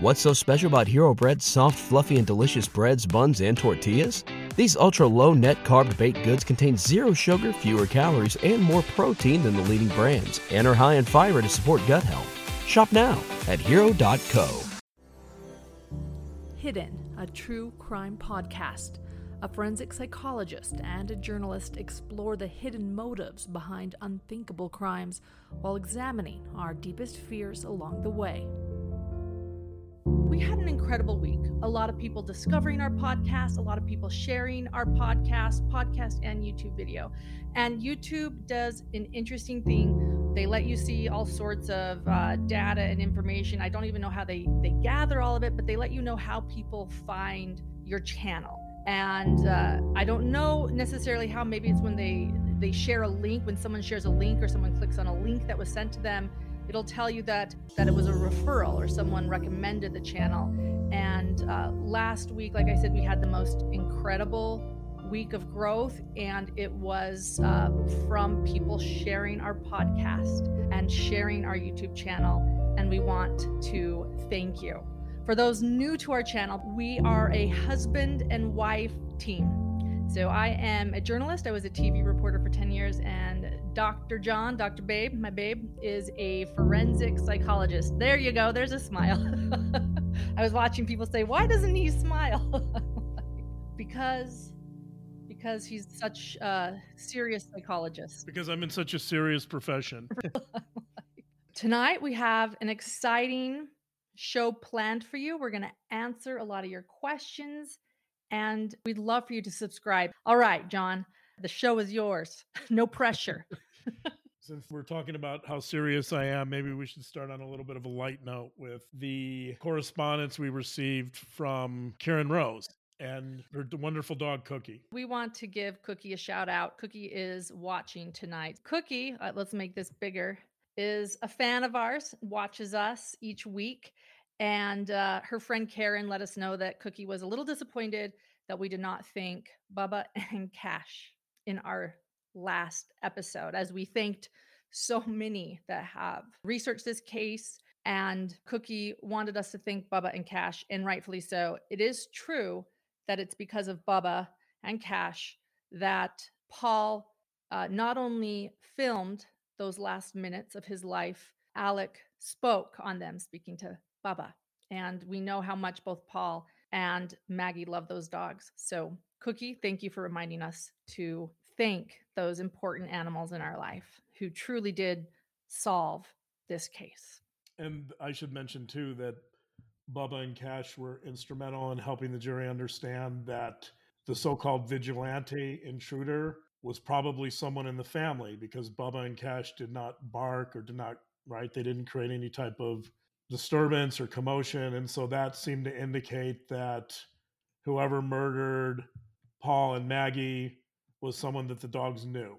What's so special about Hero Bread's soft, fluffy, and delicious breads, buns, and tortillas? These ultra low net carb baked goods contain zero sugar, fewer calories, and more protein than the leading brands, and are high in fiber to support gut health. Shop now at hero.co. Hidden, a true crime podcast. A forensic psychologist and a journalist explore the hidden motives behind unthinkable crimes while examining our deepest fears along the way. We had an incredible week. A lot of people discovering our podcast, a lot of people sharing our podcast, podcast and YouTube video. And YouTube does an interesting thing. They let you see all sorts of uh, data and information. I don't even know how they they gather all of it, but they let you know how people find your channel. And uh, I don't know necessarily how. Maybe it's when they they share a link. When someone shares a link or someone clicks on a link that was sent to them it'll tell you that that it was a referral or someone recommended the channel. And uh, last week like i said we had the most incredible week of growth and it was uh, from people sharing our podcast and sharing our youtube channel. And we want to thank you. For those new to our channel we are a husband and wife team. So I am a journalist. I was a TV reporter for 10 years, and Dr. John, Dr. Babe, my babe, is a forensic psychologist. There you go. There's a smile. I was watching people say, "Why doesn't he smile?" because because he's such a serious psychologist. Because I'm in such a serious profession. Tonight we have an exciting show planned for you. We're going to answer a lot of your questions and we'd love for you to subscribe. All right, John, the show is yours. no pressure. Since we're talking about how serious I am, maybe we should start on a little bit of a light note with the correspondence we received from Karen Rose and her wonderful dog Cookie. We want to give Cookie a shout out. Cookie is watching tonight. Cookie, uh, let's make this bigger, is a fan of ours, watches us each week. And uh, her friend Karen let us know that Cookie was a little disappointed that we did not think Bubba and Cash in our last episode, as we thanked so many that have researched this case. And Cookie wanted us to thank Bubba and Cash, and rightfully so. It is true that it's because of Bubba and Cash that Paul uh, not only filmed those last minutes of his life, Alec spoke on them, speaking to Bubba. And we know how much both Paul and Maggie love those dogs. So, Cookie, thank you for reminding us to thank those important animals in our life who truly did solve this case. And I should mention too that Bubba and Cash were instrumental in helping the jury understand that the so called vigilante intruder was probably someone in the family because Bubba and Cash did not bark or did not, right? They didn't create any type of disturbance or commotion. And so that seemed to indicate that whoever murdered Paul and Maggie was someone that the dogs knew.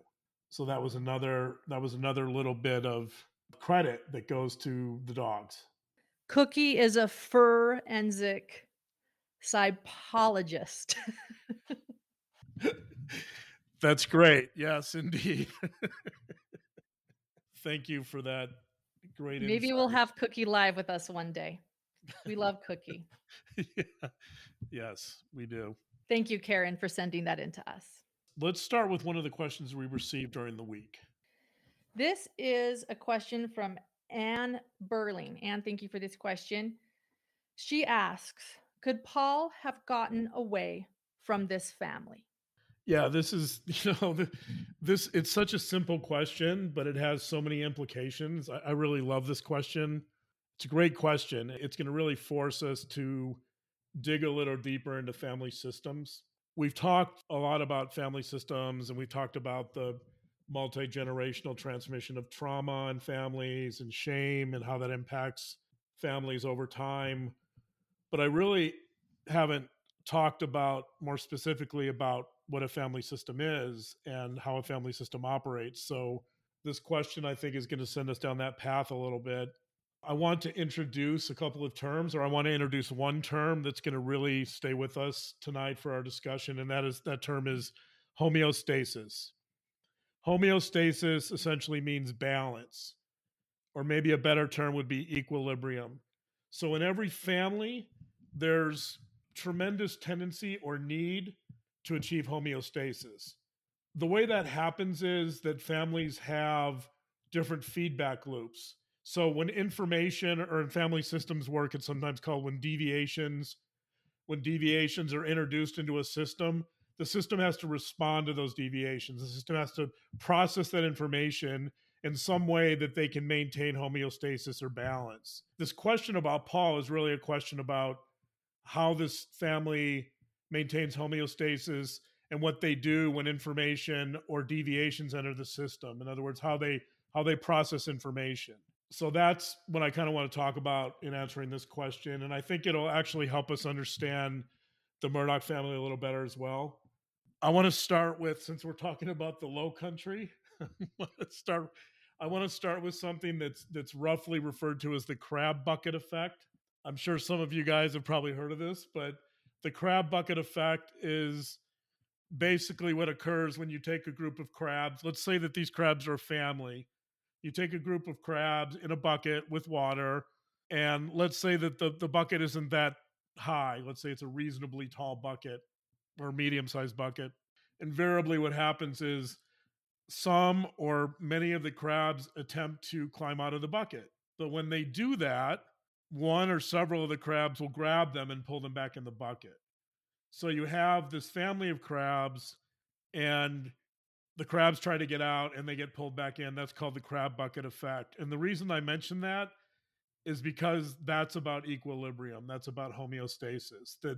So that was another that was another little bit of credit that goes to the dogs. Cookie is a forensic psychologist. That's great. Yes, indeed. Thank you for that great. Maybe insight. we'll have Cookie live with us one day. We love Cookie. yeah. Yes, we do. Thank you, Karen, for sending that in to us. Let's start with one of the questions we received during the week. This is a question from Anne Burling. Anne, thank you for this question. She asks Could Paul have gotten away from this family? Yeah, this is you know this it's such a simple question, but it has so many implications. I, I really love this question. It's a great question. It's going to really force us to dig a little deeper into family systems. We've talked a lot about family systems, and we've talked about the multi generational transmission of trauma in families and shame and how that impacts families over time. But I really haven't talked about more specifically about what a family system is and how a family system operates. So, this question I think is going to send us down that path a little bit. I want to introduce a couple of terms, or I want to introduce one term that's going to really stay with us tonight for our discussion, and that is that term is homeostasis. Homeostasis essentially means balance, or maybe a better term would be equilibrium. So in every family, there's tremendous tendency or need to achieve homeostasis. The way that happens is that families have different feedback loops. So when information or in family systems work, it's sometimes called when deviations, when deviations are introduced into a system, the system has to respond to those deviations. The system has to process that information in some way that they can maintain homeostasis or balance. This question about Paul is really a question about how this family maintains homeostasis and what they do when information or deviations enter the system. In other words, how they how they process information so that's what I kind of want to talk about in answering this question. And I think it'll actually help us understand the Murdaugh family a little better as well. I want to start with, since we're talking about the low country, let's start. I want to start with something that's that's roughly referred to as the crab bucket effect. I'm sure some of you guys have probably heard of this, but the crab bucket effect is basically what occurs when you take a group of crabs. Let's say that these crabs are a family you take a group of crabs in a bucket with water, and let's say that the, the bucket isn't that high. Let's say it's a reasonably tall bucket or medium sized bucket. Invariably, what happens is some or many of the crabs attempt to climb out of the bucket. But when they do that, one or several of the crabs will grab them and pull them back in the bucket. So you have this family of crabs, and the crabs try to get out and they get pulled back in. That's called the crab bucket effect. And the reason I mention that is because that's about equilibrium. That's about homeostasis. That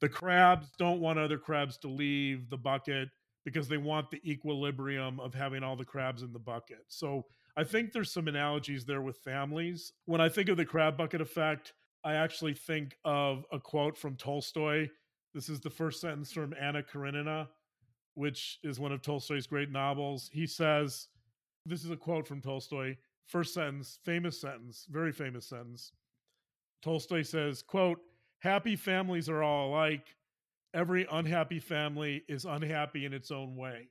the crabs don't want other crabs to leave the bucket because they want the equilibrium of having all the crabs in the bucket. So I think there's some analogies there with families. When I think of the crab bucket effect, I actually think of a quote from Tolstoy. This is the first sentence from Anna Karenina which is one of Tolstoy's great novels. He says, This is a quote from Tolstoy, first sentence, famous sentence, very famous sentence. Tolstoy says, quote, Happy families are all alike. Every unhappy family is unhappy in its own way.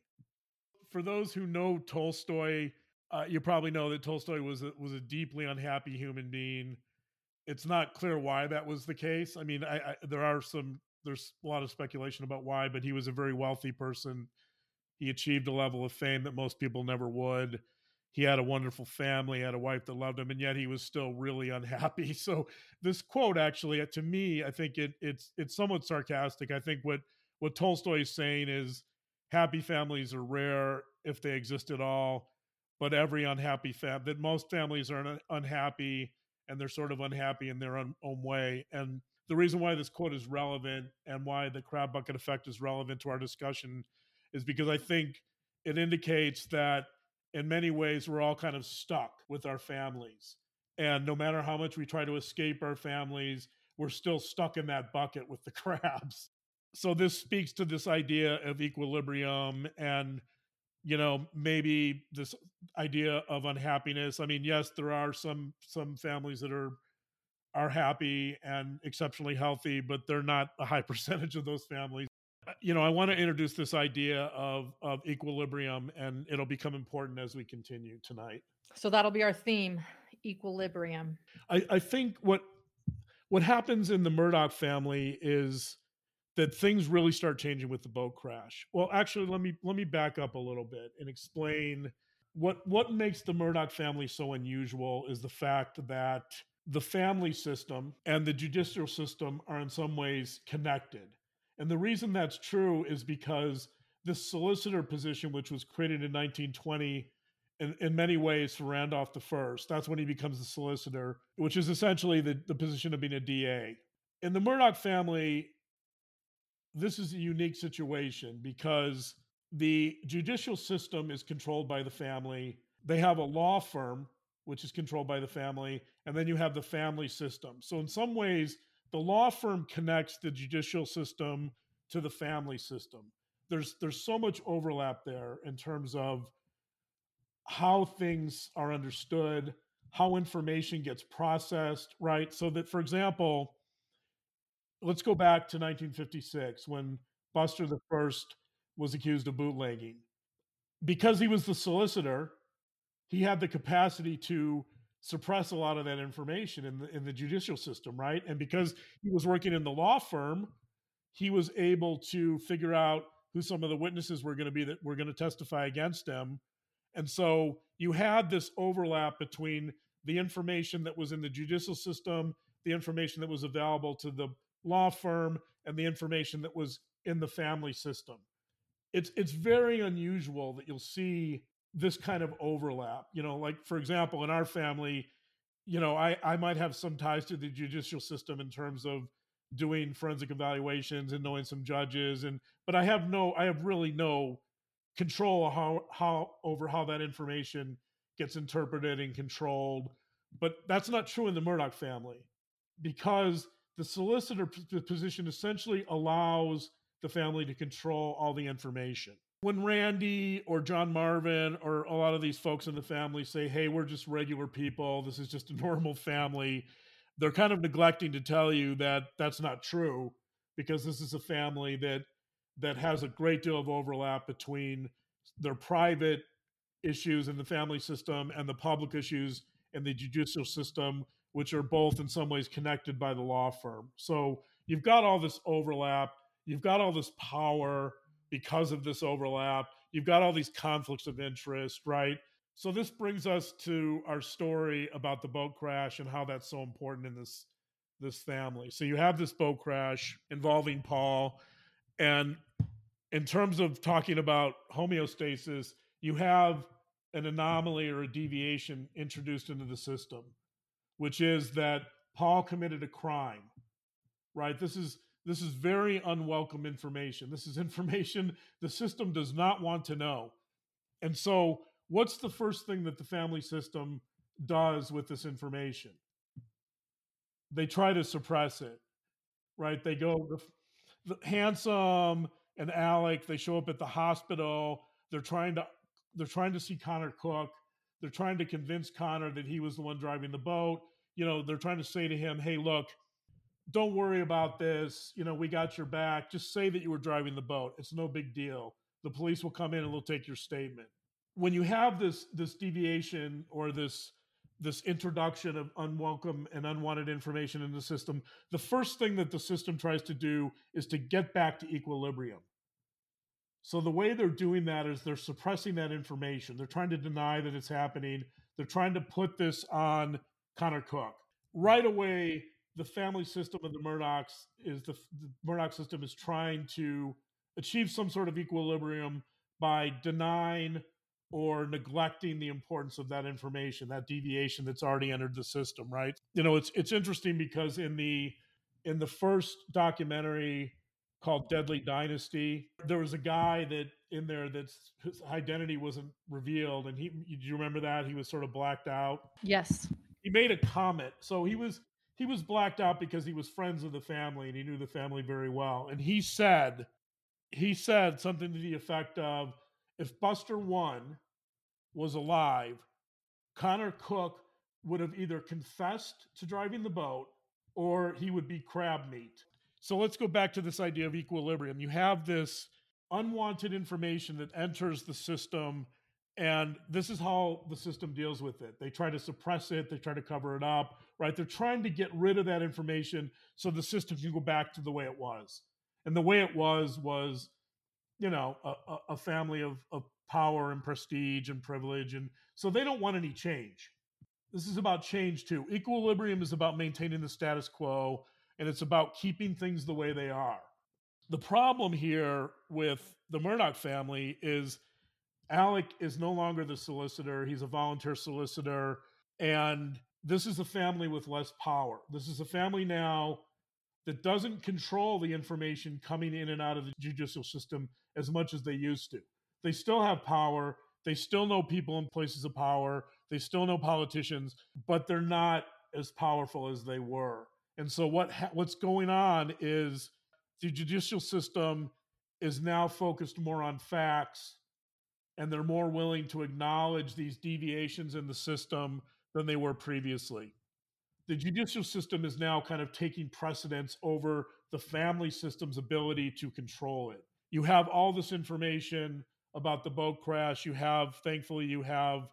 For those who know Tolstoy, uh, you probably know that Tolstoy was a, was a deeply unhappy human being. It's not clear why that was the case. I mean, I, I, there are some there's a lot of speculation about why, but he was a very wealthy person. He achieved a level of fame that most people never would. He had a wonderful family, had a wife that loved him, and yet he was still really unhappy. So this quote actually, to me, I think it it's it's somewhat sarcastic. I think what what Tolstoy is saying is happy families are rare if they exist at all, but every unhappy fam that most families are un- unhappy and they're sort of unhappy in their own, own way. And the reason why this quote is relevant and why the crab bucket effect is relevant to our discussion is because I think it indicates that in many ways we're all kind of stuck with our families. And no matter how much we try to escape our families, we're still stuck in that bucket with the crabs. So this speaks to this idea of equilibrium and you know maybe this idea of unhappiness. I mean, yes, there are some some families that are are happy and exceptionally healthy, but they're not a high percentage of those families. Uh, you know, I want to introduce this idea of of equilibrium, and it'll become important as we continue tonight. So that'll be our theme: equilibrium. I, I think what what happens in the Murdaugh family is that things really start changing with the boat crash. Well, actually, let me let me back up a little bit and explain what what makes the Murdaugh family so unusual is the fact that the family system and the judicial system are in some ways connected. And the reason that's true is because this solicitor position, which was created in 1920, in, in many ways for Randolph the First, that's when he becomes the solicitor, which is essentially the, the position of being a DA. In the Murdaugh family, this is a unique situation because the judicial system is controlled by the family. They have a law firm which is controlled by the family, and then you have the family system. So, in some ways, the law firm connects the judicial system to the family system. There's there's so much overlap there in terms of how things are understood, how information gets processed, right? So that, for example, let's go back to 1956 when Buster the First was accused of bootlegging. Because he was the solicitor, he had the capacity to suppress a lot of that information in the in the judicial system, right? And because he was working in the law firm, he was able to figure out who some of the witnesses were going to be that were going to testify against him. And so you had this overlap between the information that was in the judicial system, the information that was available to the law firm, and the information that was in the family system. It's it's very unusual that you'll see this kind of overlap. You know, like for example, in our family, you know, I, I might have some ties to the judicial system in terms of doing forensic evaluations and knowing some judges and but I have no I have really no control how how over how that information gets interpreted and controlled. But that's not true in the Murdaugh family because the solicitor position essentially allows the family to control all the information when Randy or John Marvin or a lot of these folks in the family say, hey, we're just regular people, this is just a normal family, they're kind of neglecting to tell you that that's not true because this is a family that that has a great deal of overlap between their private issues in the family system and the public issues in the judicial system which are both in some ways connected by the law firm. So you've got all this overlap. You've got all this power because of this overlap. You've got all these conflicts of interest, right? So this brings us to our story about the boat crash and how that's so important in this this family. So you have this boat crash involving Paul and in terms of talking about homeostasis, you have an anomaly or a deviation introduced into the system, which is that Paul committed a crime. Right? This is this is very unwelcome information. This is information the system does not want to know. And so, what's the first thing that the family system does with this information? They try to suppress it, right? They go, the, Handsome and Alec, they show up at the hospital. They're trying to they're trying to see Connor Cook. They're trying to convince Connor that he was the one driving the boat. You know, they're trying to say to him, "Hey, look, don't worry about this. You know, we got your back. Just say that you were driving the boat. It's no big deal. The police will come in and mm-hmm. they'll take your statement. When you have this this deviation or this this introduction of unwelcome and unwanted information in the system, the first thing that the system tries to do is to get back to equilibrium. So the way they're doing that is they're suppressing that information. They're trying to deny that it's happening. They're trying to put this on Connor Cook. Right away, the family system of the Murdaughs is the, the Murdaugh system is trying to achieve some sort of equilibrium by denying or neglecting the importance of that information, that deviation that's already entered the system, right? You know, it's it's interesting because in the in the first documentary called Deadly Dynasty, there was a guy that in there that's his identity wasn't revealed, and he do you remember that he was sort of blacked out? Yes. He made a comment, so he was he was blacked out because he was friends of the family and he knew the family very well. And he said, he said something to the effect of, if Buster One was alive, Connor Cook would have either confessed to driving the boat or he would be crab meat. So let's go back to this idea of equilibrium. You have this unwanted information that enters the system and this is how the system deals with it. They try to suppress it, they try to cover it up, right? They're trying to get rid of that information so the system can go back to the way it was. And the way it was was, you know, a, a family of, of power and prestige and privilege. And so they don't want any change. This is about change too. Equilibrium is about maintaining the status quo and it's about keeping things the way they are. The problem here with the Murdaugh family is Alec is no longer the solicitor. He's a volunteer solicitor. And this is a family with less power. This is a family now that doesn't control the information coming in and out of the judicial system as much as they used to. They still have power. They still know people in places of power. They still know politicians, but they're not as powerful as they were. And so what ha- what's going on is the judicial system is now focused more on facts and they're more willing to acknowledge these deviations in the system than they were previously. The judicial system is now kind of taking precedence over the family system's ability to control it. You have all this information about the boat crash. You have, thankfully, you have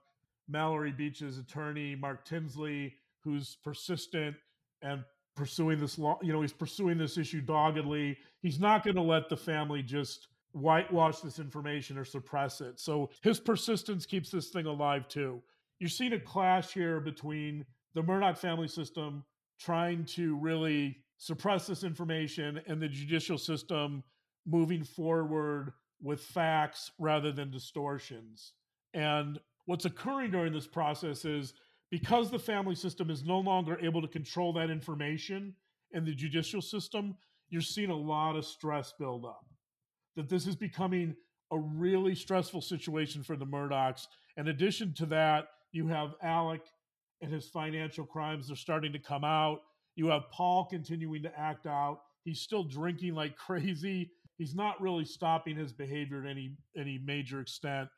Mallory Beach's attorney, Mark Tinsley, who's persistent and pursuing this law. You know, he's pursuing this issue doggedly. He's not going to let the family just whitewash this information or suppress it. So his persistence keeps this thing alive too. You're seeing a clash here between the Murdaugh family system trying to really suppress this information and the judicial system moving forward with facts rather than distortions. And what's occurring during this process is because the family system is no longer able to control that information in the judicial system, you're seeing a lot of stress build up. That this is becoming a really stressful situation for the Murdaughs. In addition to that, you have Alec and his financial crimes, they're starting to come out. You have Paul continuing to act out. He's still drinking like crazy. He's not really stopping his behavior to any any major extent.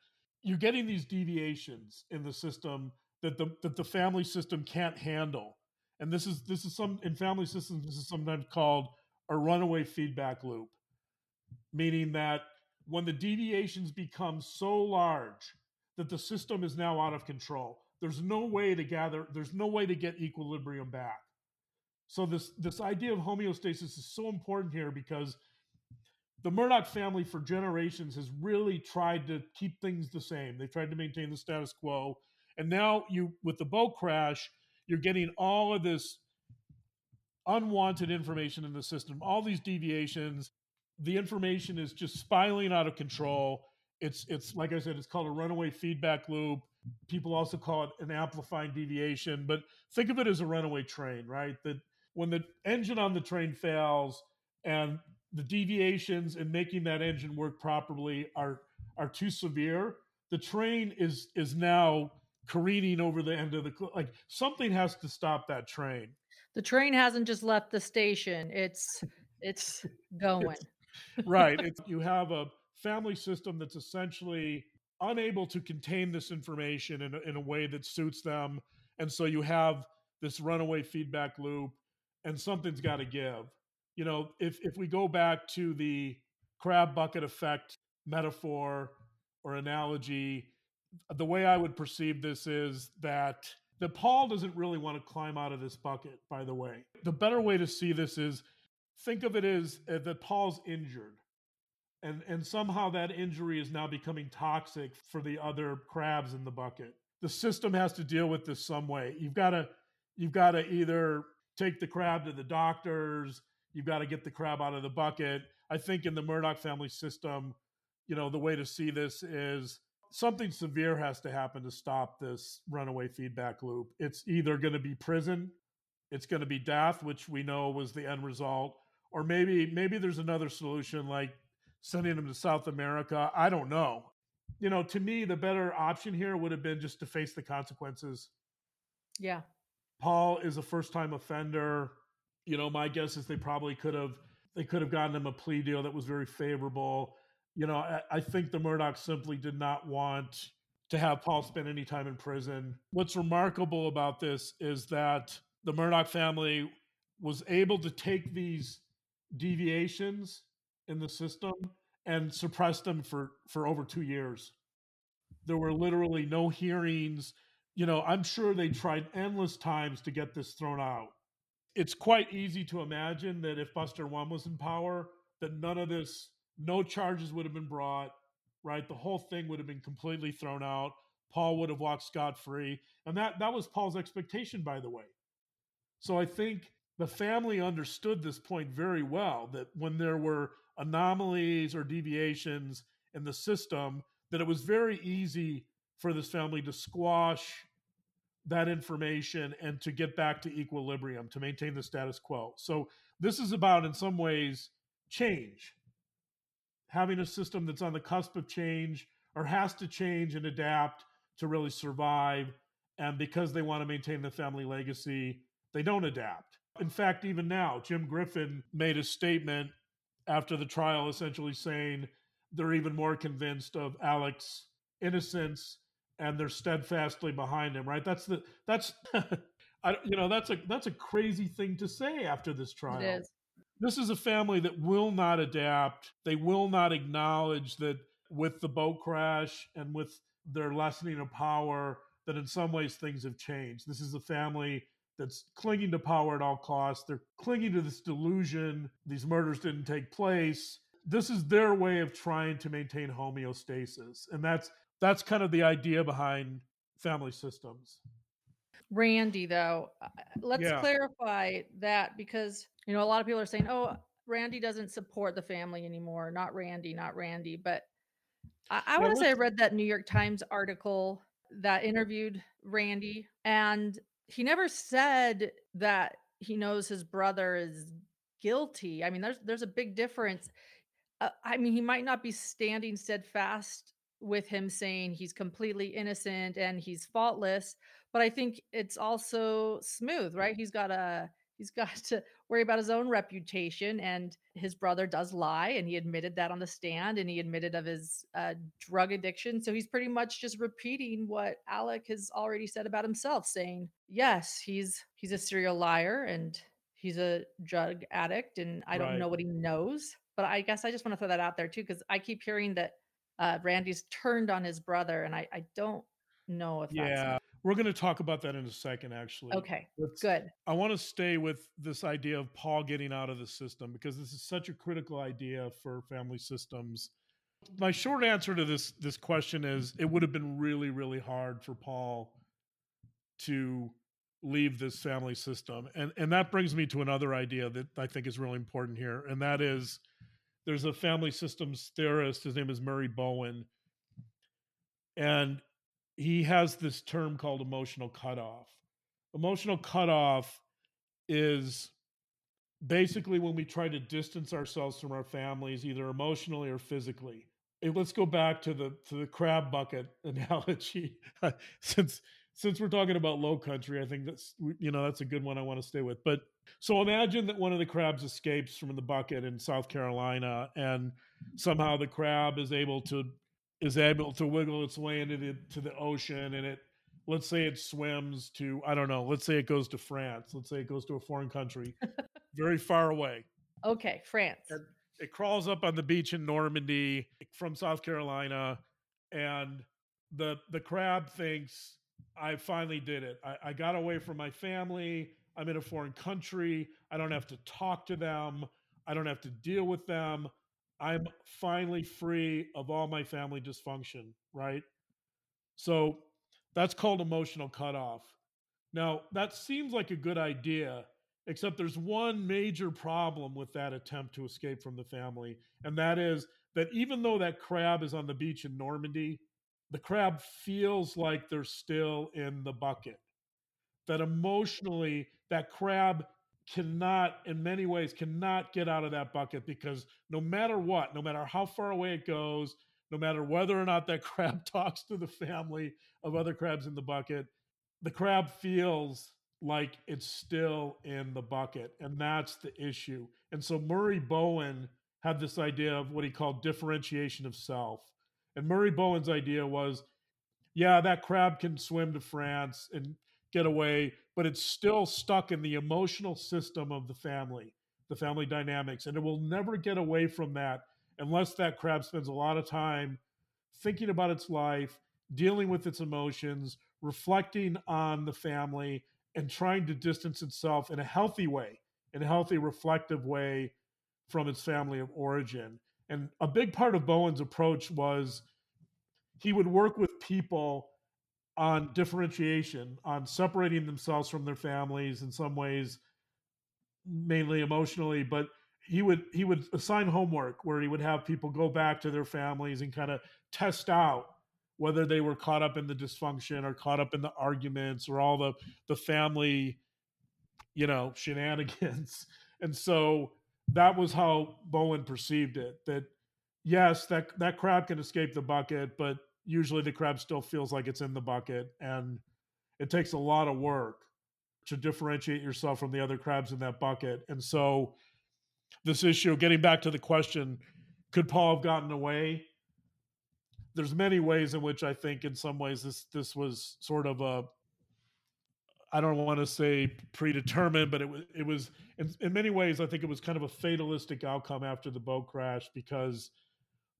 You're getting these deviations in the system that the that the family system can't handle. And this is this is some in family systems this is sometimes called a runaway feedback loop, meaning that when the deviations become so large that the system is now out of control, there's no way to gather there's no way to get equilibrium back. So this this idea of homeostasis is so important here because the Murdaugh family for generations has really tried to keep things the same. They've tried to maintain the status quo and now you, with the boat crash, you're getting all of this unwanted information in the system, all these deviations. The information is just spiraling out of control. It's it's like I said, it's called a runaway feedback loop. People also call it an amplifying deviation, but think of it as a runaway train, right? That when the engine on the train fails and the deviations in making that engine work properly are are too severe, the train is is now careening over the end of the like something has to stop that train the train hasn't just left the station it's it's going it's, right it's, you have a family system that's essentially unable to contain this information in a, in a way that suits them and so you have this runaway feedback loop and something's got to give you know if if we go back to the crab bucket effect metaphor or analogy the way I would perceive this is that that Paul doesn't really want to climb out of this bucket. By the way, the better way to see this is think of it as uh, that Paul's injured, and and somehow that injury is now becoming toxic for the other crabs in the bucket. The system has to deal with this some way. You've got to you've got to either take the crab to the doctors. You've got to get the crab out of the bucket. I think in the Murdaugh family system, you know, the way to see this is something severe has to happen to stop this runaway feedback loop. It's either going to be prison, it's going to be death, which we know was the end result, or maybe maybe there's another solution like sending them to South America. I don't know. You know, to me, the better option here would have been just to face the consequences. Yeah. Paul is a first-time offender. You know, my guess is they probably could have they could have gotten him a plea deal that was very favorable you know, I, I think the Murdaughs simply did not want to have Paul spend any time in prison. What's remarkable about this is that the Murdaugh family was able to take these deviations in the system and suppress them for for over 2 years. There were literally no hearings. You know, I'm sure they tried endless times to get this thrown out. It's quite easy to imagine that if Buster One was in power, that none of this no charges would have been brought, right? The whole thing would have been completely thrown out. Paul would have walked scot free. And that, that was Paul's expectation, by the way. So I think the family understood this point very well that when there were anomalies or deviations in the system, that it was very easy for this family to squash that information and to get back to equilibrium, to maintain the status quo. So this is about, in some ways, change having a system that's on the cusp of change or has to change and adapt to really survive. And because they want to maintain the family legacy, they don't adapt. In fact, even now, Jim Griffin made a statement after the trial essentially saying they're even more convinced of Alec's innocence and they're steadfastly behind him, right? That's the that's I, you know that's a that's a crazy thing to say after this trial. It is. This is a family that will not adapt. They will not acknowledge that with the boat crash and with their lessening of power, that in some ways things have changed. This is a family that's clinging to power at all costs. They're clinging to this delusion these murders didn't take place. This is their way of trying to maintain homeostasis. And that's that's kind of the idea behind family systems. Randy, though, uh, let's Yeah. clarify that because you know a lot of people are saying, "Oh, Randy doesn't support the family anymore." Not Randy, not Randy. But I, I want to say I read that New York Times article that interviewed Randy, and he never said that he knows his brother is guilty. I mean, there's there's a big difference. Uh, I mean, he might not be standing steadfast with him saying he's completely innocent and he's faultless, but I think it's also smooth, right? He's got a he's got to worry about his own reputation and his brother does lie and he admitted that on the stand and he admitted of his uh, drug addiction so he's pretty much just repeating what alec has already said about himself saying yes he's he's a serial liar and he's a drug addict and i don't right. know what he knows but i guess i just want to throw that out there too because i keep hearing that uh, randy's turned on his brother and i, I don't know if that's Yeah. We're going to talk about that in a second actually. okay Let's good I want to stay with this idea of Paul getting out of the system because this is such a critical idea for family systems. My short answer to this this question is it would have been really really hard for Paul to leave this family system. And and that brings me to another idea that I think is really important here and that is there's a family systems theorist his name is Murray Bowen and he has this term called emotional cutoff. Emotional cutoff is basically when we try to distance ourselves from our families, either emotionally or physically. Hey, let's go back to the to the crab bucket analogy, since since we're talking about low country. I think that's you know that's a good one I want to stay with. But so imagine that one of the crabs escapes from the bucket in South Carolina, and somehow the crab is able to is able to wiggle its way into the to the ocean and it let's say it swims to i don't know let's say it goes to france let's say it goes to a foreign country very far away. Okay france. And it crawls up on the beach in normandy from south carolina and the the crab thinks i finally did it. I, I got away from my family. I'm in a foreign country. I don't have to talk to them. I don't have to deal with them I'm finally free of all my family dysfunction, right? So that's called emotional cutoff. Now, that seems like a good idea, except there's one major problem with that attempt to escape from the family, and that is that even though that crab is on the beach in Normandy, the crab feels like they're still in the bucket. That emotionally, that crab cannot in many ways cannot get out of that bucket because no matter what no matter how far away it goes no matter whether or not that crab talks to the family of other crabs in the bucket the crab feels like it's still in the bucket and that's the issue. And so murray bowen had this idea of what he called differentiation of self. And murray bowen's idea was yeah that crab can swim to france and get away, but it's still stuck in the emotional system of the family, the family dynamics, and it will never get away from that unless that crab spends a lot of time thinking about its life, dealing with its emotions, reflecting on the family, and trying to distance itself in a healthy way, in a healthy, reflective way from its family of origin. And a big part of Bowen's approach was he would work with people on differentiation, on separating themselves from their families in some ways, mainly emotionally, but he would he would assign homework where he would have people go back to their families and kind of test out whether they were caught up in the dysfunction or caught up in the arguments or all the the family you know shenanigans. And so that was how bowen perceived it that yes that that crab can escape the bucket but usually the crab still feels like it's in the bucket and it takes a lot of work to differentiate yourself from the other crabs in that bucket and so this issue getting back to the question could paul have gotten away? There's many ways in which i think in some ways this this was sort of a i don't want to say predetermined but it was it was in, in many ways i think it was kind of a fatalistic outcome after the boat crash because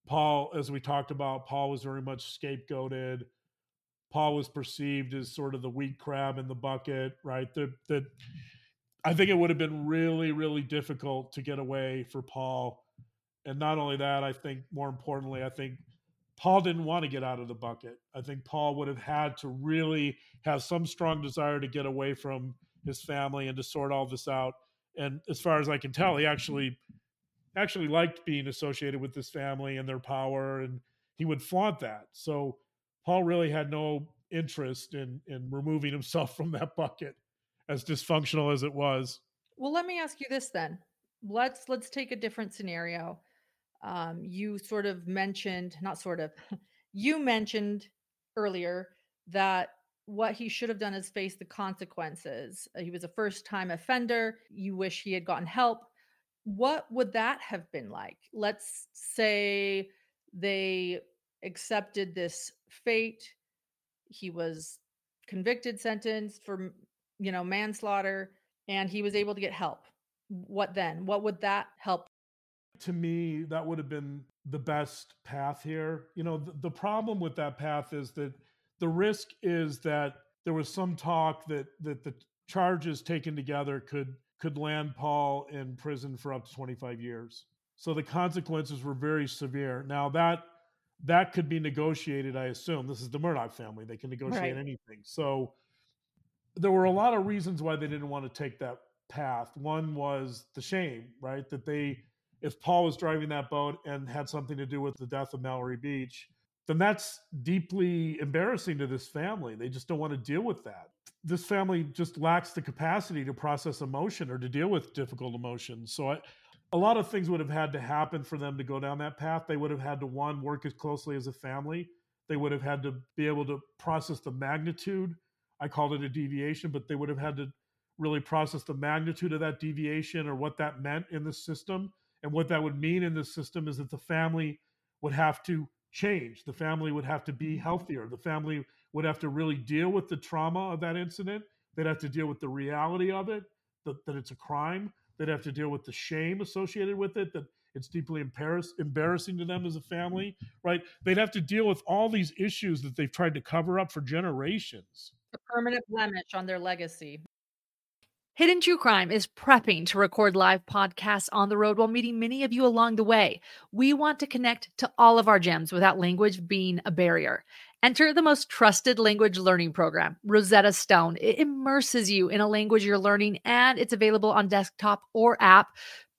Paul, as we talked about, Paul was very much scapegoated. Paul was perceived as sort of the weak crab in the bucket, right? That that I think it would have been really, really difficult to get away for Paul. And not only that, I think more importantly, I think Paul didn't want to get out of the bucket. I think Paul would have had to really have some strong desire to get away from his family and to sort all this out. And as far as I can tell, he actually actually liked being associated with this family and their power, and he would flaunt that. So Paul really had no interest in in removing himself from that bucket, as dysfunctional as it was. Well, let me ask you this then. Let's let's take a different scenario um, you sort of mentioned, not sort of, you mentioned earlier that what he should have done is face the consequences. He was a first time offender. You wish he had gotten help. What would that have been like? Let's say they accepted this fate. He was convicted, sentenced for, you know, manslaughter, and he was able to get help. What then? What would that help to me, that would have been the best path here. You know, the, the problem with that path is that the risk is that there was some talk that that the charges taken together could could land Paul in prison for up to 25 years. So the consequences were very severe. Now that that could be negotiated, I assume. This is the Murdaugh family. They can negotiate right. anything. So there were a lot of reasons why they didn't want to take that path. One was the shame, right? That they if Paul was driving that boat and had something to do with the death of Mallory Beach, then that's deeply embarrassing to this family. They just don't want to deal with that. This family just lacks the capacity to process emotion or to deal with difficult emotions. So I, a lot of things would have had to happen for them to go down that path. They would have had to one work as closely as a family. They would have had to be able to process the magnitude. I called it a deviation, but they would have had to really process the magnitude of that deviation or what that meant in the system and what that would mean in the system is that the family would have to change. The family would have to be mm-hmm. healthier. The family would have to really deal with the trauma of that incident. They'd have to deal with the reality of it, that, that it's a crime. They'd have to deal with the shame associated with it, that it's deeply embarrass- embarrassing to them as a family, right? They'd have to deal with all these issues that they've tried to cover up for generations. A permanent blemish on their legacy. Hidden True Crime is prepping to record live podcasts on the road while meeting many of you along the way. We want to connect to all of our gems without language being a barrier. Enter the most trusted language learning program, Rosetta Stone. It immerses you in a language you're learning, and it's available on desktop or app,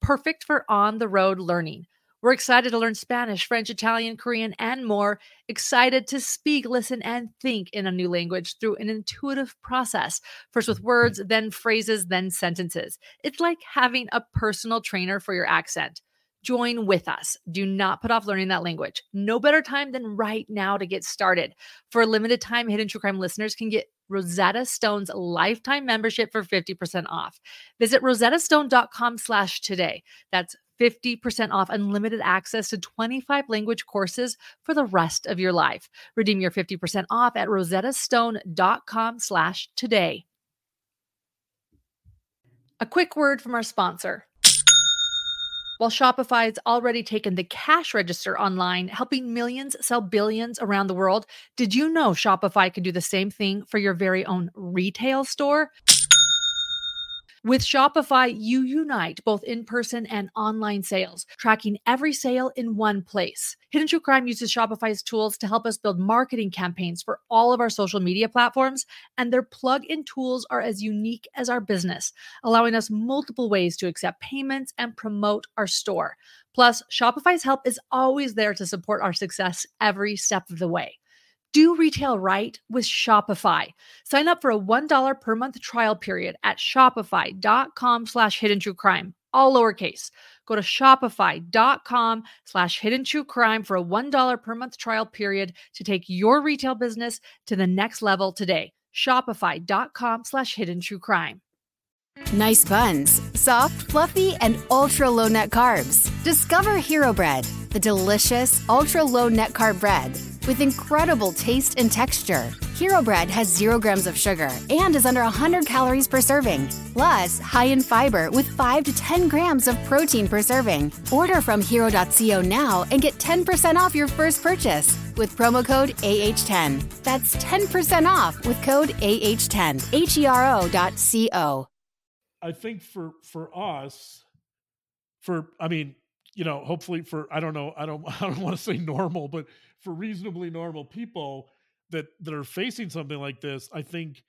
perfect for on the road learning. We're excited to learn Spanish, French, Italian, Korean, and more. Excited to speak, listen, and think in a new language through an intuitive process. First with words, then phrases, then sentences. It's like having a personal trainer for your accent. Join with us. Do not put off learning that language. No better time than right now to get started. For a limited time, Hidden True Crime listeners can get Rosetta Stone's lifetime membership for 50% off. Visit rosettastone.com slash today. That's 50% off unlimited access to 25 language courses for the rest of your life. Redeem your 50% off at rosettastone.com slash today. A quick word from our sponsor. While Shopify has already taken the cash register online, helping millions sell billions around the world, did you know Shopify can do the same thing for your very own retail store? With Shopify, you unite both in person and online sales, tracking every sale in one place. Hidden True Crime uses Shopify's tools to help us build marketing campaigns for all of our social media platforms, and their plug in tools are as unique as our business, allowing us multiple ways to accept payments and promote our store. Plus, Shopify's help is always there to support our success every step of the way. Do retail right with Shopify. Sign up for a $1 per month trial period at shopify.com slash hidden true crime, all lowercase. Go to shopify.com slash hidden true crime for a $1 per month trial period to take your retail business to the next level today. Shopify.com slash hidden true crime. Nice buns, soft, fluffy, and ultra low net carbs. Discover Hero Bread, the delicious ultra low net carb bread with incredible taste and texture. Hero Bread has zero grams of sugar and is under 100 calories per serving. Plus, high in fiber with 5 to 10 grams of protein per serving. Order from hero.co now and get 10% off your first purchase with promo code AH10. That's 10% off with code AH10. H E R O dot C O. I think for for us, for I mean, you know, hopefully for I don't know, I don't I don't want to say normal, but for reasonably normal people that that are facing something like this, I think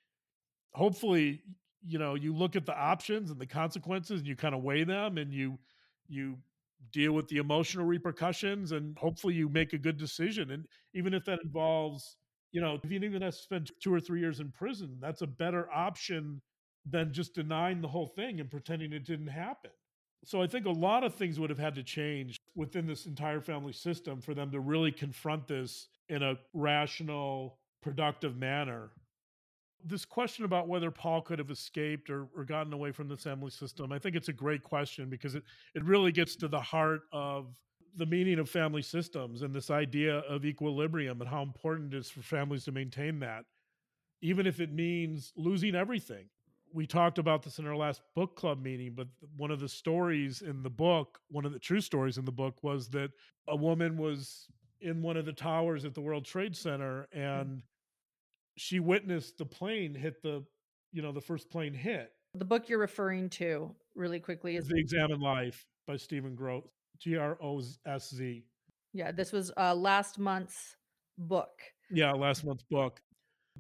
hopefully, you know, you look at the options and the consequences and you kind of weigh them and you you deal with the emotional repercussions and hopefully you make a good decision. And even if that involves, you know, if you even have to spend two or three years in prison, that's a better option than just denying the whole thing and pretending it didn't happen. So I think a lot of things would have had to change within this entire family system for them to really confront this in a rational, productive manner. This question about whether Paul could have escaped or, or gotten away from the family system, I think it's a great question because it, it really gets to the heart of the meaning of family systems and this idea of equilibrium and how important it is for families to maintain that, even if it means losing everything we talked about this in our last book club meeting, but one of the stories in the book, one of the true stories in the book was that a woman was in one of the towers at the World Trade Center Hmm. and she witnessed the plane hit the, you know, the first plane hit. The book you're referring to, really quickly, is The Examined Life by Stephen Grosz, G R O S Z. yeah, this was uh, last month's book. Yeah, last month's book.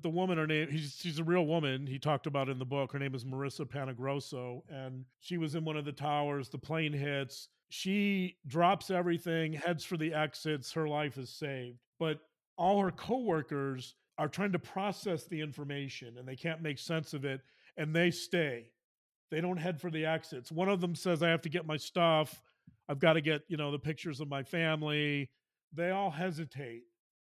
The woman, her name, he's, she's a real woman. He talked about in the book. Her name is Marissa Panigrosso, and she was in one of the towers. The plane hits. She drops everything, heads for the exits. Her life is saved. But all her coworkers are trying to process the information and they can't make sense of it, and they stay. They don't head for the exits. One of them says, I have to get my stuff. I've got to get, you know, the pictures of my family. They all hesitate.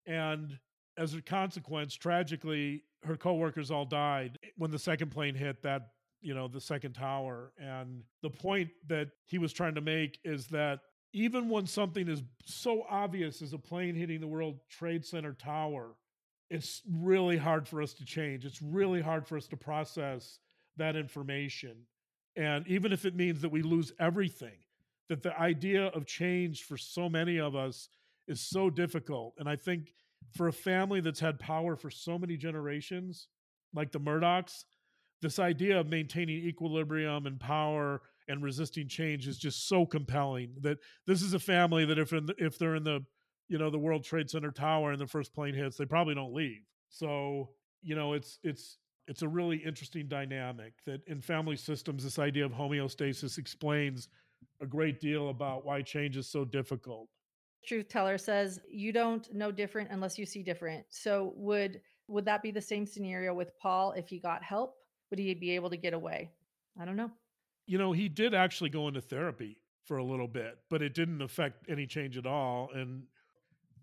And as a consequence, tragically, her coworkers all died when the second plane hit that, you know, the second tower. And the point that he was trying to make is that even when something is so obvious as a plane hitting the World Trade Center tower, it's really hard for us to change. It's really hard for us to process that information. And even if it means that we lose everything, that the idea of change for so many of us is so difficult. And I think for a family that's had power for so many generations, like the Murdaughs, this idea of maintaining equilibrium and power and resisting change is just so compelling that this is a family that if the, if they're in the you know the World Trade Center tower and the first plane hits, they probably don't leave. So you know it's it's it's a really interesting dynamic that in family systems this idea of homeostasis explains a great deal about why change is so difficult. Truth teller says you don't know different unless you see different. So would would that be the same scenario with Paul if he got help? Would he be able to get away? I don't know. You know, he did actually go into therapy for a little bit, but it didn't affect any change at all. And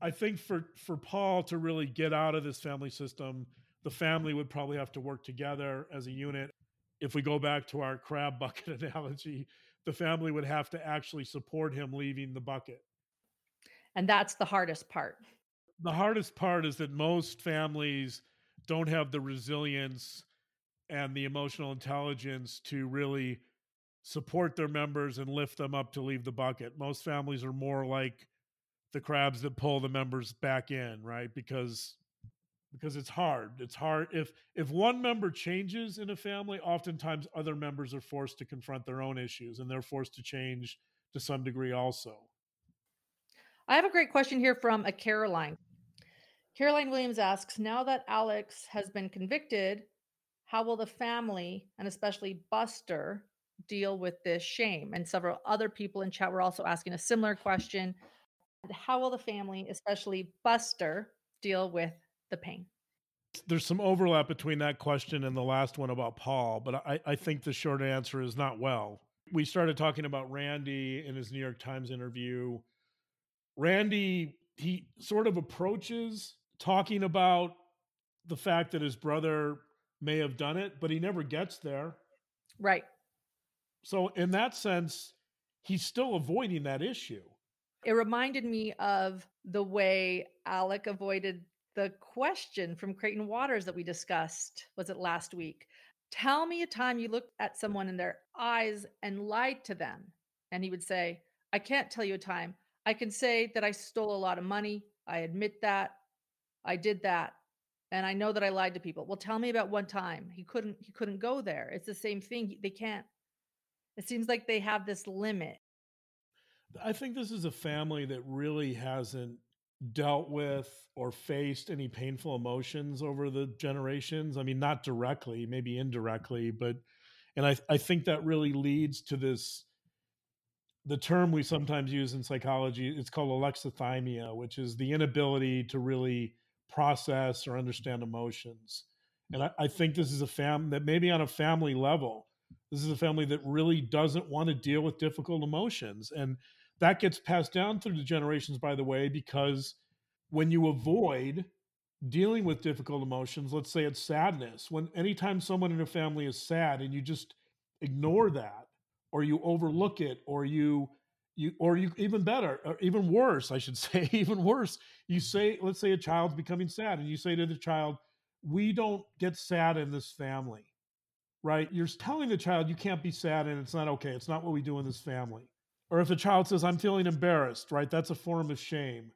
I think for for Paul to really get out of this family system, the family would probably have to work together as a unit. If we go back to our crab bucket analogy, the family would have to actually support him leaving the bucket. And that's the hardest part. The hardest part is that most families don't have the resilience and the emotional intelligence to really support their members and lift them up to leave the bucket. Most families are more like the crabs that pull the members back in, right? Because because it's hard. It's hard if if one member changes in a family, oftentimes other members are forced to confront their own issues and they're forced to change to some degree also. I have a great question here from a Caroline. Caroline Williams asks Now that Alex has been convicted, how will the family and especially Buster deal with this shame? And several other people in chat were also asking a similar question. How will the family, especially Buster, deal with the pain? There's some overlap between that question and the last one about Paul, but I, I think the short answer is not well. We started talking about Randy in his New York Times interview. Randy, he sort of approaches talking about the fact that his brother may have done it, but he never gets there. Right. So, in that sense, he's still avoiding that issue. It reminded me of the way Alec avoided the question from Creighton Waters that we discussed was it last week? Tell me a time you looked at someone in their eyes and lied to them. And he would say, I can't tell you a time. I can say that I stole a lot of money. I admit that. I did that. And I know that I lied to people. Well, tell me about one time. He couldn't he couldn't go there. It's the same thing. They can't. It seems like they have this limit. I think this is a family that really hasn't dealt with or faced any painful emotions over the generations. I mean, not directly, maybe indirectly, but and I I think that really leads to this the term we sometimes use in psychology, it's called alexithymia, which is the inability to really process or understand emotions. And I, I think this is a fam that maybe on a family level, this is a family that really doesn't want to deal with difficult emotions. And that gets passed down through the generations, by the way, because when you avoid dealing with difficult emotions, let's say it's sadness, when anytime someone in a family is sad and you just ignore that or you overlook it or you you or you even better or even worse i should say even worse you say let's say a child's becoming sad and you say to the child we don't get sad in this family right? You're telling the child you can't be sad and it's not okay it's not what we do in this family. Or if a child says i'm feeling embarrassed right? That's a form of shame.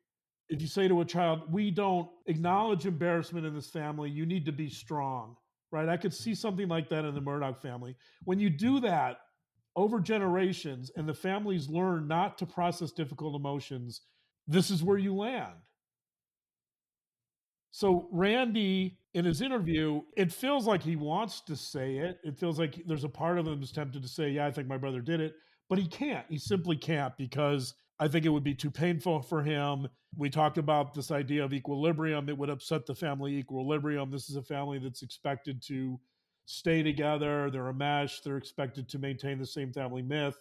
If you say to a child we don't acknowledge embarrassment in this family you need to be strong right? I could see something like that in the murdaugh family. When you do that over generations and the families learn not to process difficult emotions, this is where you land. So, Randy, in his interview, it feels like he wants to say it. It feels like there's a part of him that's tempted to say, Yeah, I think my brother did it, but he can't. He simply can't because I think it would be too painful for him. We talked about this idea of equilibrium. It would upset the family equilibrium. This is a family that's expected to stay together. They're a mesh. They're expected to maintain the same family myth.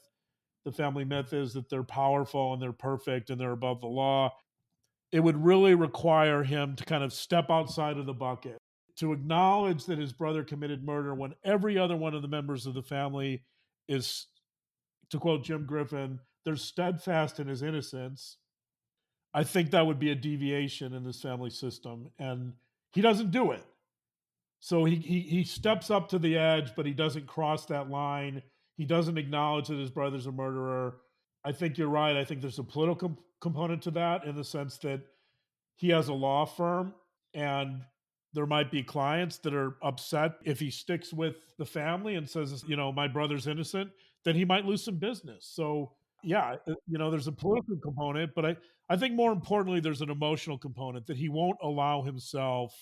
The family myth is that they're powerful and they're perfect and they're above the law. It would really require him to kind of step outside of the bucket, to acknowledge that his brother committed murder when every other one of the members of the family is, to quote Jim Griffin, they're steadfast in his innocence. I think that would be a deviation in this family system. And he doesn't do it. So he, he he steps up to the edge, but he doesn't cross that line. He doesn't acknowledge that his brother's a murderer. I think you're right. I think there's a political component to that in the sense that he has a law firm and there might be clients that are upset if he sticks with the family and says, you know, my brother's innocent, then he might lose some business. So, yeah, uh, you know, there's a political component, but I, I think more importantly, there's an emotional component that he won't allow himself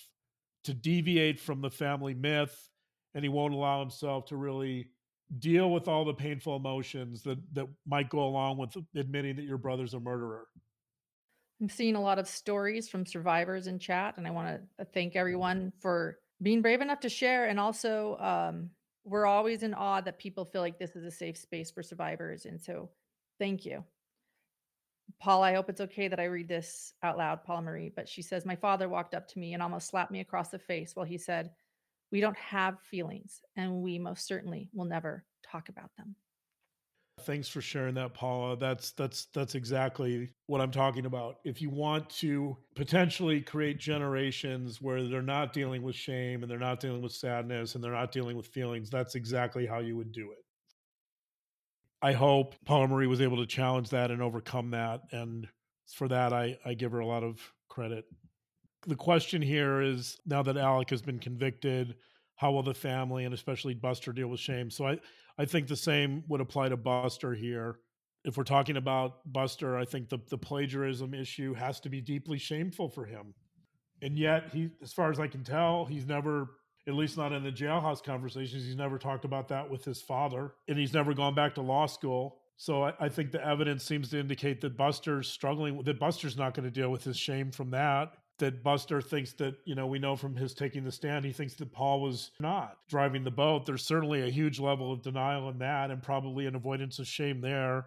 to deviate from the family myth and he won't allow himself to really deal with all the painful emotions that that might go along with admitting that your brother's a murderer. I'm seeing a lot of stories from survivors in chat, and I want to thank everyone for being brave enough to share. And also, um, we're always in awe that people feel like this is a safe space for survivors. And so, thank you. Paul, I hope it's okay that I read this out loud, Paula Marie, but she says, My father walked up to me and almost slapped me across the face while he said, We don't have feelings, and we most certainly will never talk about them. Thanks for sharing that, Paula. That's that's that's exactly what I'm talking about. If you want to potentially create generations where they're not dealing with shame and they're not dealing with sadness and they're not dealing with feelings, that's exactly how you would do it. I hope Paula Marie was able to challenge that and overcome that. And for that, I, I give her a lot of credit. The question here is now that Alec has been convicted, how will the family and especially Buster deal with shame? So I, I think the same would apply to Buster here. If we're talking about Buster, I think the, the plagiarism issue has to be deeply shameful for him. And yet, he, as far as I can tell, he's never at least not in the jailhouse conversations. He's never talked about that with his father, and he's never gone back to law school. So I, I think the evidence seems to indicate that Buster's struggling, that Buster's not going to deal with his shame from that. That Buster thinks that, you know, we know from his taking the stand, he thinks that Paul was not driving the boat. There's certainly a huge level of denial in that and probably an avoidance of shame there.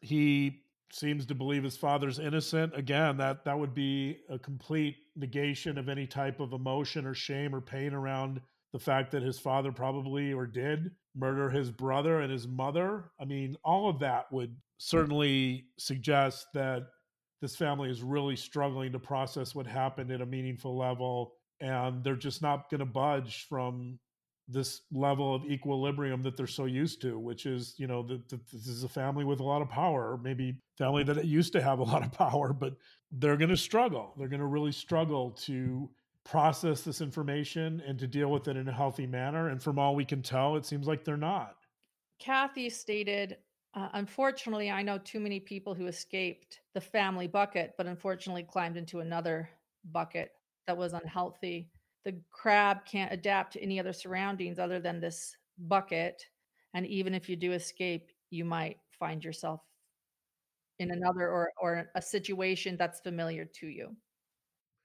He seems to believe his father's innocent. Again that that would be a complete negation of any type of emotion or shame or pain around the fact that his father probably or did murder his brother and his mother. I mean all of that would certainly suggest that this family is really struggling to process what happened at a meaningful level and they're just not going to budge from this level of equilibrium that they're so used to which is you know that this is a family with a lot of power maybe family that used to have a lot of power but they're going to struggle. They're going to really struggle to process this information and to deal with it in a healthy manner and from all we can tell it seems like they're not. Kathy stated uh, unfortunately i know too many people who escaped the family bucket but unfortunately climbed into another bucket that was unhealthy the crab can't adapt to any other surroundings other than this bucket. And even if you do escape, you might find yourself in another or, or a situation that's familiar to you.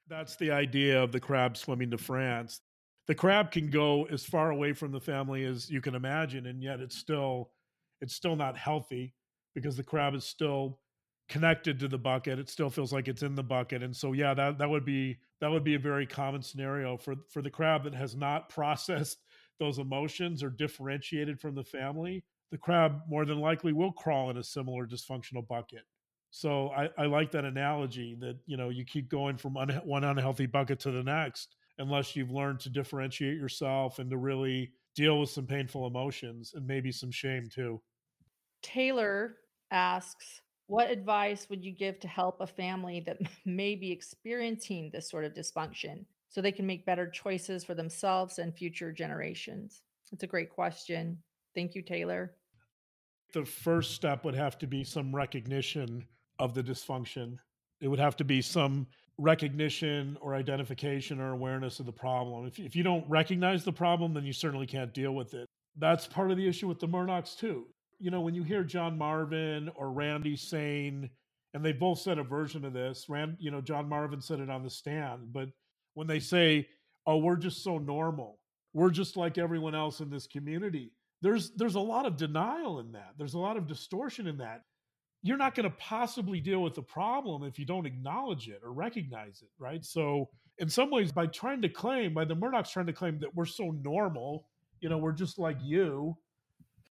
That's the idea of the crab swimming to France. The crab can go as far away from the family as you can imagine, and yet it's still it's still not healthy because the crab is still connected to the bucket it still feels like it's in the bucket and so yeah that that would be that would be a very common scenario for for the crab that has not processed those emotions or differentiated from the family the crab more than likely will crawl in a similar dysfunctional bucket. So i, I like that analogy that you know you keep going from un, one unhealthy bucket to the next unless you've learned to differentiate yourself and to really deal with some painful emotions and maybe some shame too. Taylor asks what advice would you give to help a family that may be experiencing this sort of dysfunction so they can make better choices for themselves and future generations? It's a great question. Thank you, Taylor. The first step would have to be some recognition of the dysfunction. It would have to be some recognition or identification or awareness of the problem. If, if you don't recognize the problem, then you certainly can't deal with it. That's part of the issue with the Murdaughs, too you know, when you hear John Marvin or Randy saying, and they both said a version of this, Rand, you know, John Marvin said it on the stand, but when they say, "Oh, we're just so normal. We're just like everyone else in this community." There's there's a lot of denial in that. There's a lot of distortion in that. You're not going to possibly deal with the problem if you don't acknowledge it or recognize it, right? So, in some ways, by trying to claim, by the Murdaughs trying to claim that we're so normal, you know, we're just like you,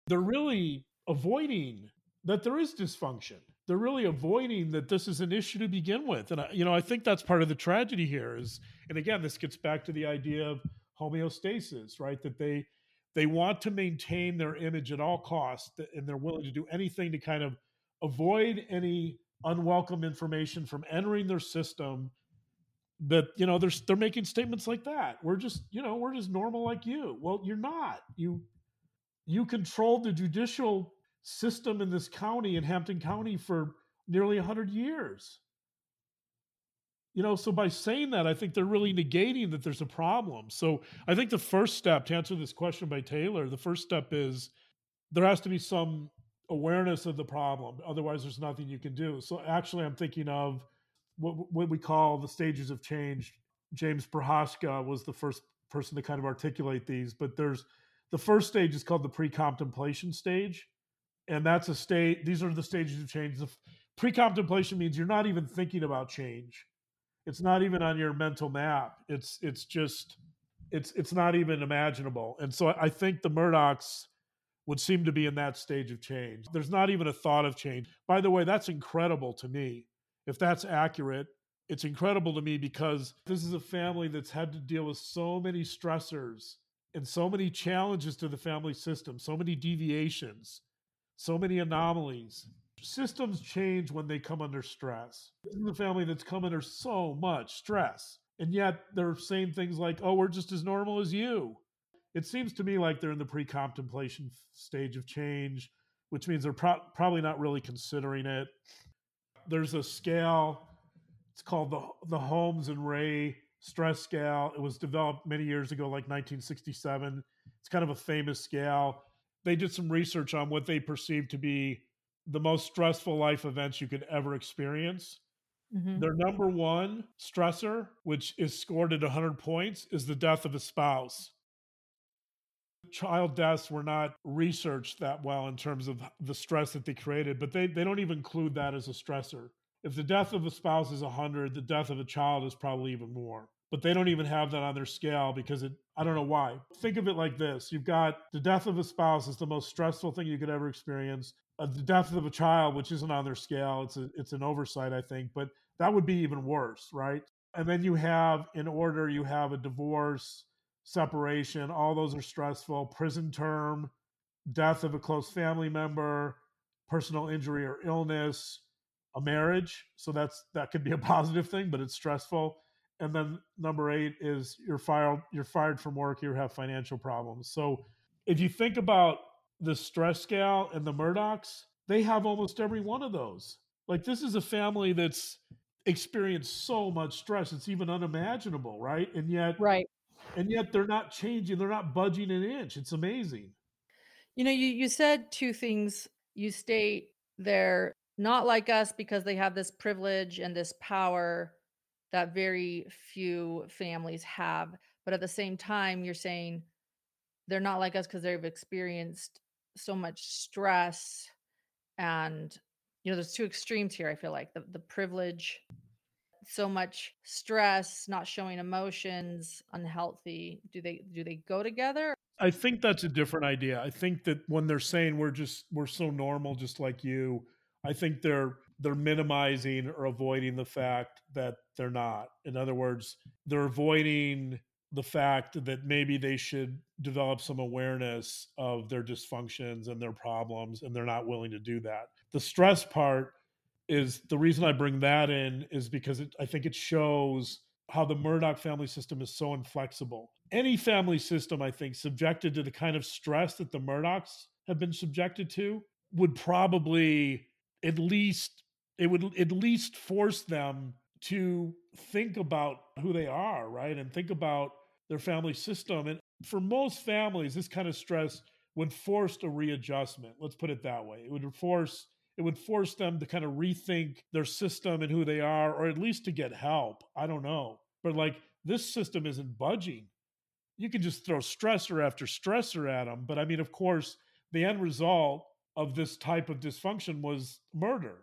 they're really avoiding that there is dysfunction. They're really avoiding that this is an issue to begin with. And I, you know, I think that's part of the tragedy here is and again, this gets back to the idea of homeostasis, right? That they they want to maintain their image at all costs and they're willing to do anything to kind of avoid any unwelcome information from entering their system that you know they're they're making statements like that we're just you know we're just normal like you well you're not you you controlled the judicial system in this county in Hampton County for nearly 100 years. You know, so by saying that, I think they're really negating that there's a problem. So I think the first step to answer this question by Taylor, the first step is there has to be some awareness of the problem. Otherwise, there's nothing you can do. So actually, I'm thinking of what, what we call the stages of change. James Prochaska was the first person to kind of articulate these, but there's the first stage is called the pre-contemplation stage and that's a state these are the stages of change. The pre-contemplation means you're not even thinking about change. It's not even on your mental map. It's it's just it's it's not even imaginable. And so i think the murdaughs would seem to be in that stage of change. There's not even a thought of change. By the way that's incredible to me. If that's accurate it's incredible to me because this is a family that's had to deal with so many stressors and so many challenges to the family system so many deviations so many anomalies. Systems change when they come under stress. This is a family that's come under so much stress. And yet they're saying things like, oh, we're just as normal as you. It seems to me like they're in the pre contemplation stage of change, which means they're pro- probably not really considering it. There's a scale, it's called the, the Holmes and Rahe stress scale. It was developed many years ago, like 1967. It's kind of a famous scale they did some research on what they perceived to be the most stressful life events you could ever experience. Mm-hmm. Their number one stressor, which is scored at 100 points, is the death of a spouse. Child deaths were not researched that well in terms of the stress that they created, but they, they don't even include that as a stressor. If the death of a spouse is 100, the death of a child is probably even more but they don't even have that on their scale because it I don't know why. Think of it like this. You've got the death of a spouse is the most stressful thing you could ever experience. uh, the death of a child, which isn't on their scale. It's a it's an oversight, I think, but that would be even worse, right? And then you have in order, you have a divorce, separation. All those are stressful. Prison term, death of a close family member, personal injury or illness, a marriage. So that's that could be a positive thing, but it's stressful. And then number eight is you're fired. You're fired from work. You have financial problems. So if you think about the stress scale and the Murdaughs, they have almost every one of those. Like this is a family that's experienced so much stress; it's even unimaginable, right? And yet, right, and yet they're not changing. They're not budging an inch. It's amazing. You know, you you said two things. You state they're not like us because they have this privilege and this power that very few families have. But at the same time, you're saying they're not like us because they've experienced so much stress and you know there's two extremes here i feel like the, the privilege so much stress not showing emotions unhealthy do they do they go together i think that's a different idea i think that when they're saying we're just we're so normal just like you i think they're they're minimizing or avoiding the fact that they're not. In other words they're avoiding the fact that maybe they should develop some awareness of their dysfunctions and their problems and they're not willing to do that. The stress part is the reason i bring that in is because it, i think it shows how the murdaugh family system is so inflexible. Any family system i think subjected to the kind of stress that the murdaughs have been subjected to would probably at least it would at least force them to think about who they are, right? And think about their family system. And for most families, this kind of stress would force a readjustment. Let's put it that way. It would force it would force them to kind of rethink their system and who they are, or at least to get help. I don't know. But like this system isn't budging. You can just throw stressor after stressor at them. But I mean, of course, the end result of this type of dysfunction was murder.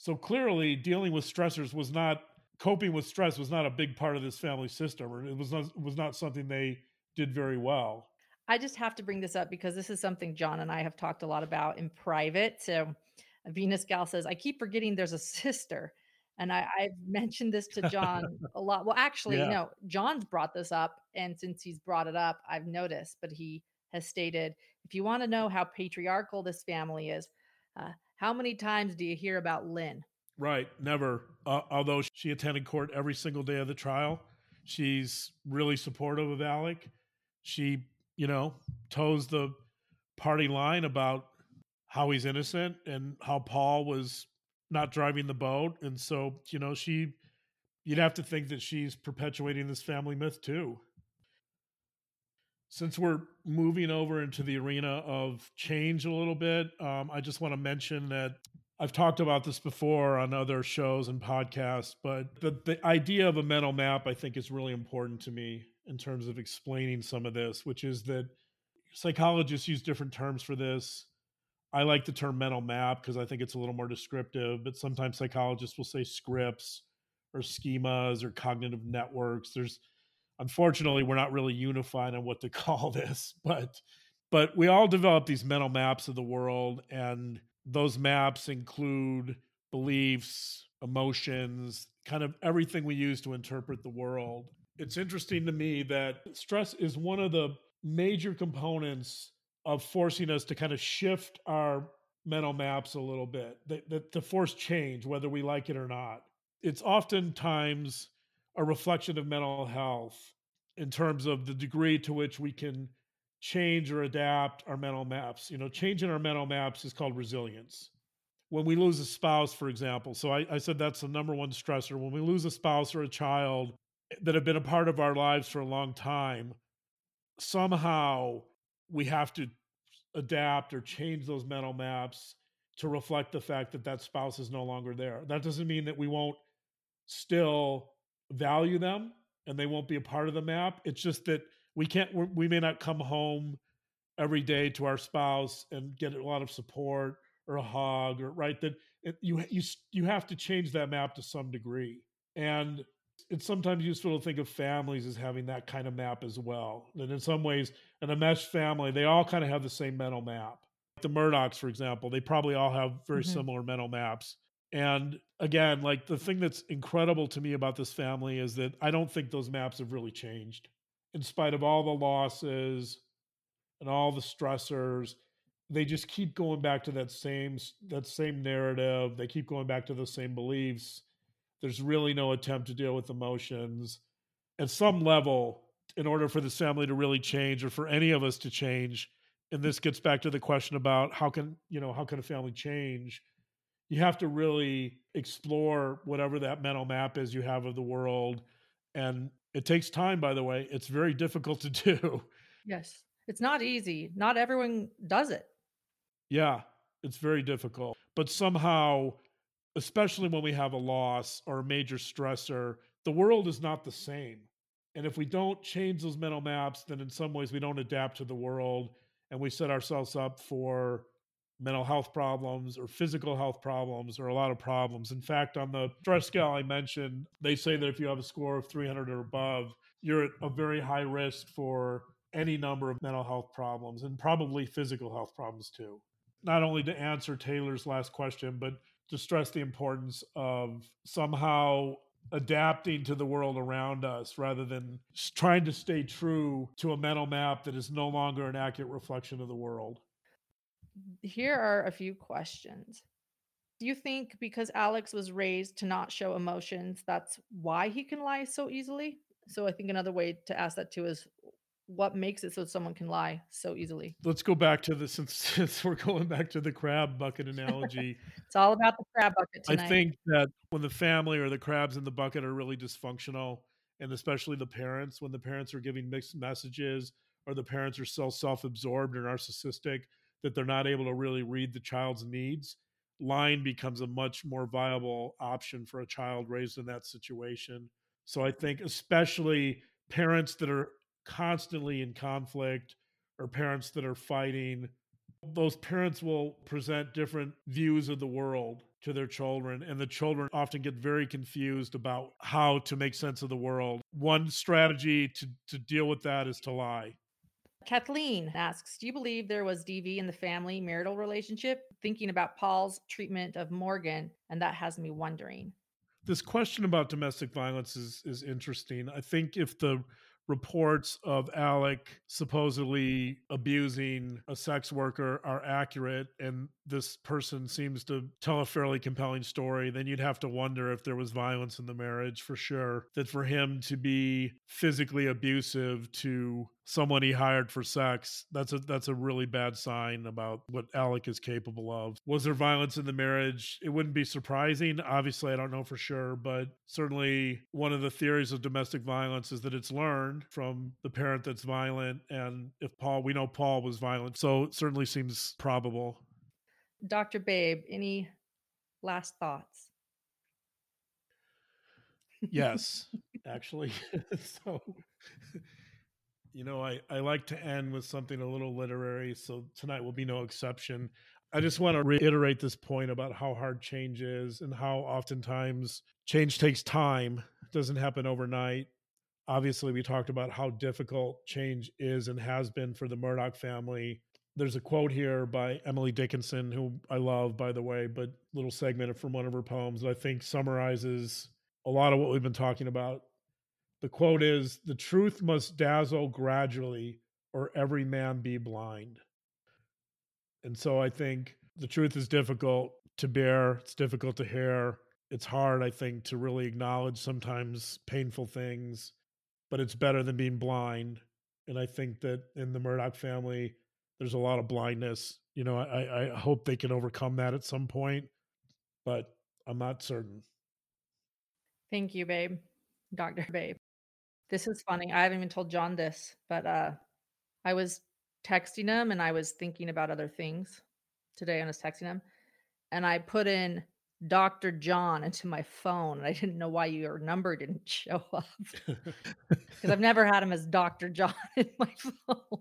So clearly, dealing with stressors was not coping with stress was not a big part of this family system, or it was not was not something they did very well. I just have to bring this up because this is something John and I have talked a lot about in private. So Venus Gal says, I keep forgetting there's a sister. And I, have mentioned this to John a lot. Well, actually, yeah. no, John's brought this up. And since he's brought it up, I've noticed, but he has stated if you want to know how patriarchal this family is, uh, how many times do you hear about Lynn? Right, never. Uh, although she attended court every single day of the trial, she's really supportive of Alec. She, you know, toes the party line about how he's innocent and how Paul was not driving the boat. And so, you know, she, you'd have to think that she's perpetuating this family myth too. Since we're moving over into the arena of change a little bit, um, I just want to mention that I've talked about this before on other shows and podcasts, but the, the idea of a mental map, I think, is really important to me in terms of explaining some of this, which is that psychologists use different terms for this. I like the term mental map because I think it's a little more descriptive, but sometimes psychologists will say scripts or schemas or cognitive networks. There's unfortunately we're not really unified on what to call this, but but we all develop these mental maps of the world and those maps include beliefs, emotions, kind of everything we use to interpret the world. It's interesting to me that stress is one of the major components of forcing us to kind of shift our mental maps a little bit, that, that to force change, whether we like it or not. It's oftentimes a reflection of mental health in terms of the degree to which we can change or adapt our mental maps. You know, changing our mental maps is called resilience. When we lose a spouse, for example, so I, I said that's the number one stressor. When we lose a spouse or a child that have been a part of our lives for a long time, somehow we have to adapt or change those mental maps to reflect the fact that that spouse is no longer there. That doesn't mean that we won't still value them and they won't be a part of the map. It's just that we can't we may not come home every day to our spouse and get a lot of support or a hug or right that it, you you you have to change that map to some degree and it's sometimes useful to think of families as having that kind of map as well and in some ways in a mesh family they all kind of have the same mental map the murdaughs for example, they probably all have very Mhm. similar mental maps. And again, like the thing that's incredible to me about this family is that I don't think those maps have really changed. In spite of all the losses and all the stressors, they just keep going back to that same that same narrative. They keep going back to the same beliefs. There's really no attempt to deal with emotions. At some level, in order for this family to really change or for any of us to change, and this gets back to the question about how can, you know, how can a family change? You have to really explore whatever that mental map is you have of the world and it takes time by the way it's very difficult to do Yes. It's not easy. Not everyone does it. yeah it's very difficult but somehow especially when we have a loss or a major stressor the world is not the same and if we don't change those mental maps then in some ways we don't adapt to the world and we set ourselves up for mental health problems or physical health problems or a lot of problems. In fact, on the stress scale I mentioned, they say that if you have a score of 300 or above, you're at a very high risk for any number of mental health problems and probably physical health problems too. Not only to answer Taylor's last question, but to stress the importance of somehow adapting to the world around us rather than trying to stay true to a mental map that is no longer an accurate reflection of the world. Here are a few questions. Do you think because Alex was raised to not show emotions, that's why he can lie so easily? So I think another way to ask that too is what makes it so someone can lie so easily? let's go back to the since, since we're going back to the crab bucket analogy It's all about the crab bucket Tonight. i think that when the family or the crabs in the bucket are really dysfunctional and especially the parents when the parents are giving mixed messages or the parents are so self-absorbed or narcissistic that they're not able to really read the child's needs lying becomes a much more viable option for a child raised in that situation. So i think especially parents that are constantly in conflict or parents that are fighting those parents will present different views of the world to their children and the children often get very confused about how to make sense of the world. One strategy to, to deal with that is to lie Kathleen asks, Do you believe there was DV in the family marital relationship? Thinking about Paul's treatment of Morgan, and that has me wondering. this question about domestic violence is is interesting i think if the reports of Alec supposedly abusing a sex worker are accurate and this person seems to tell a fairly compelling story, then you'd have to wonder if there was violence in the marriage for sure. That for him to be physically abusive to someone he hired for sex, that's a that's a really bad sign about what Alec is capable of. Was there violence in the marriage? It wouldn't be surprising. Obviously, I don't know for sure, but certainly one of the theories of domestic violence is that it's learned from the parent that's violent. And if Paul, we know Paul was violent, so it certainly seems probable. Dr. Babe, any last thoughts? Yes, actually. so, you know, I, I like to end with something a little literary. So tonight will be no exception. I just want to reiterate this point about how hard change is and how oftentimes change takes time. It doesn't happen overnight. Obviously, we talked about how difficult change is and has been for the Murdaugh family. There's a quote here by Emily Dickinson, who I love, by the way, but little segment from one of her poems that I think summarizes a lot of what we've been talking about. The quote is The truth must dazzle gradually, or every man be blind. And so I think the truth is difficult to bear, it's difficult to hear. It's hard, I think, to really acknowledge sometimes painful things, but it's better than being blind. And I think that in the Murdaugh family, there's a lot of blindness. You know, I, I hope they can overcome that at some point, but I'm not certain. Thank you, babe. Dr. Babe. This is funny. I haven't even told John this, but uh I was texting him and I was thinking about other things today. I was texting him and I put in Dr. John into my phone and I didn't know why your number didn't show up because I've never had him as Dr. John in my phone.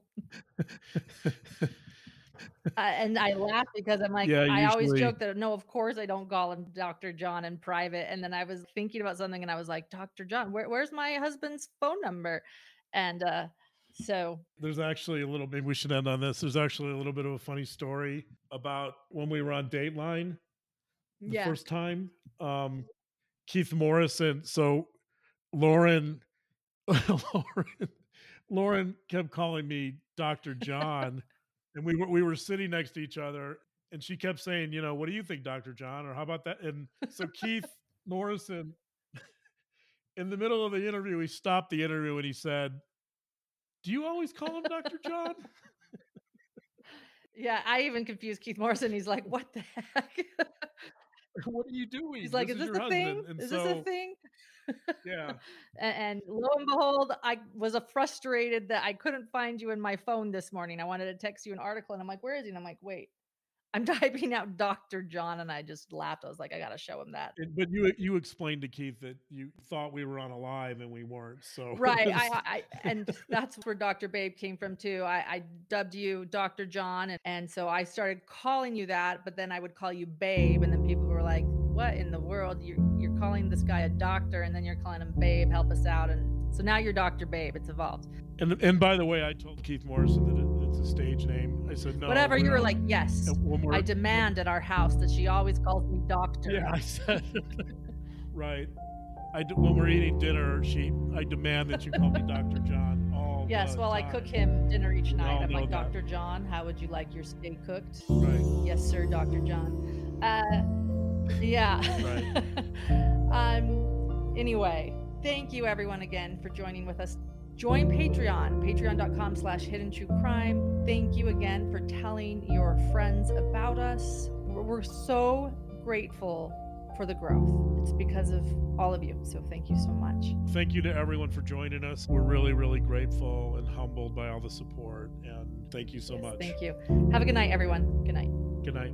Uh, and I laugh because I'm like, Yeah, I always joke that no, of course I don't call him Dr. John in private. And then I was thinking about something and I was like, Dr. John, where, where's my husband's phone number? And uh, So there's actually a little. Maybe we should end on this. There's actually a little bit of a funny story about when we were on Dateline the yeah, first time. Um, Keith Morrison. So Lauren, Lauren, Lauren kept calling me Dr. John, and we were we were sitting next to each other, and she kept saying, you know, what do you think, Dr. John, or how about that? And so Keith Morrison, in the middle of the interview, he stopped the interview and he said, "Do you always call him Dr. John?" yeah. I even confused Keith Morrison. He's like, "What the heck?" what are you doing? He's like, This "Is this a thing? And Is so, this a thing?" Yeah, and lo and behold, I was a frustrated that I couldn't find you in my phone this morning. I wanted to text you an article, and I'm like, "Where is he?" And I'm like, "Wait." I'm typing out Dr. John, and I just laughed. I was like, "I gotta show him that." But you uh, you explained to Keith that you thought we were on a live and we weren't. So right I, I and that's where dr babe came from too I, I dubbed you dr john and, and so i started calling you that but then i would call you babe and then people were like what in the world you're, you're calling this guy a doctor and then you're calling him babe help us out and so now you're dr babe it's evolved and and by the way, I told Keith Morrison that it, it's a stage name. I said no. whatever you we're not- like yes when i demand at our house that she always calls me doctor Yeah, I said right. I when we're eating dinner, she I demand that you call me Dr. John. All yes well i cook him dinner each night i'm like that. dr john how would you like your steak cooked Right. Yes, sir, Dr. John. Uh, yeah. um. Anyway, thank you everyone again for joining with us. Join Patreon, patreon.com slash hidden true crime. Thank you again for telling your friends about us. We're we're so grateful for the growth. It's because of all of you. So thank you so much. Thank you to everyone for joining us. We're really, really grateful and humbled by all the support. And thank you so Yes, much. Thank you. Have a good night, everyone. Good night. Good night.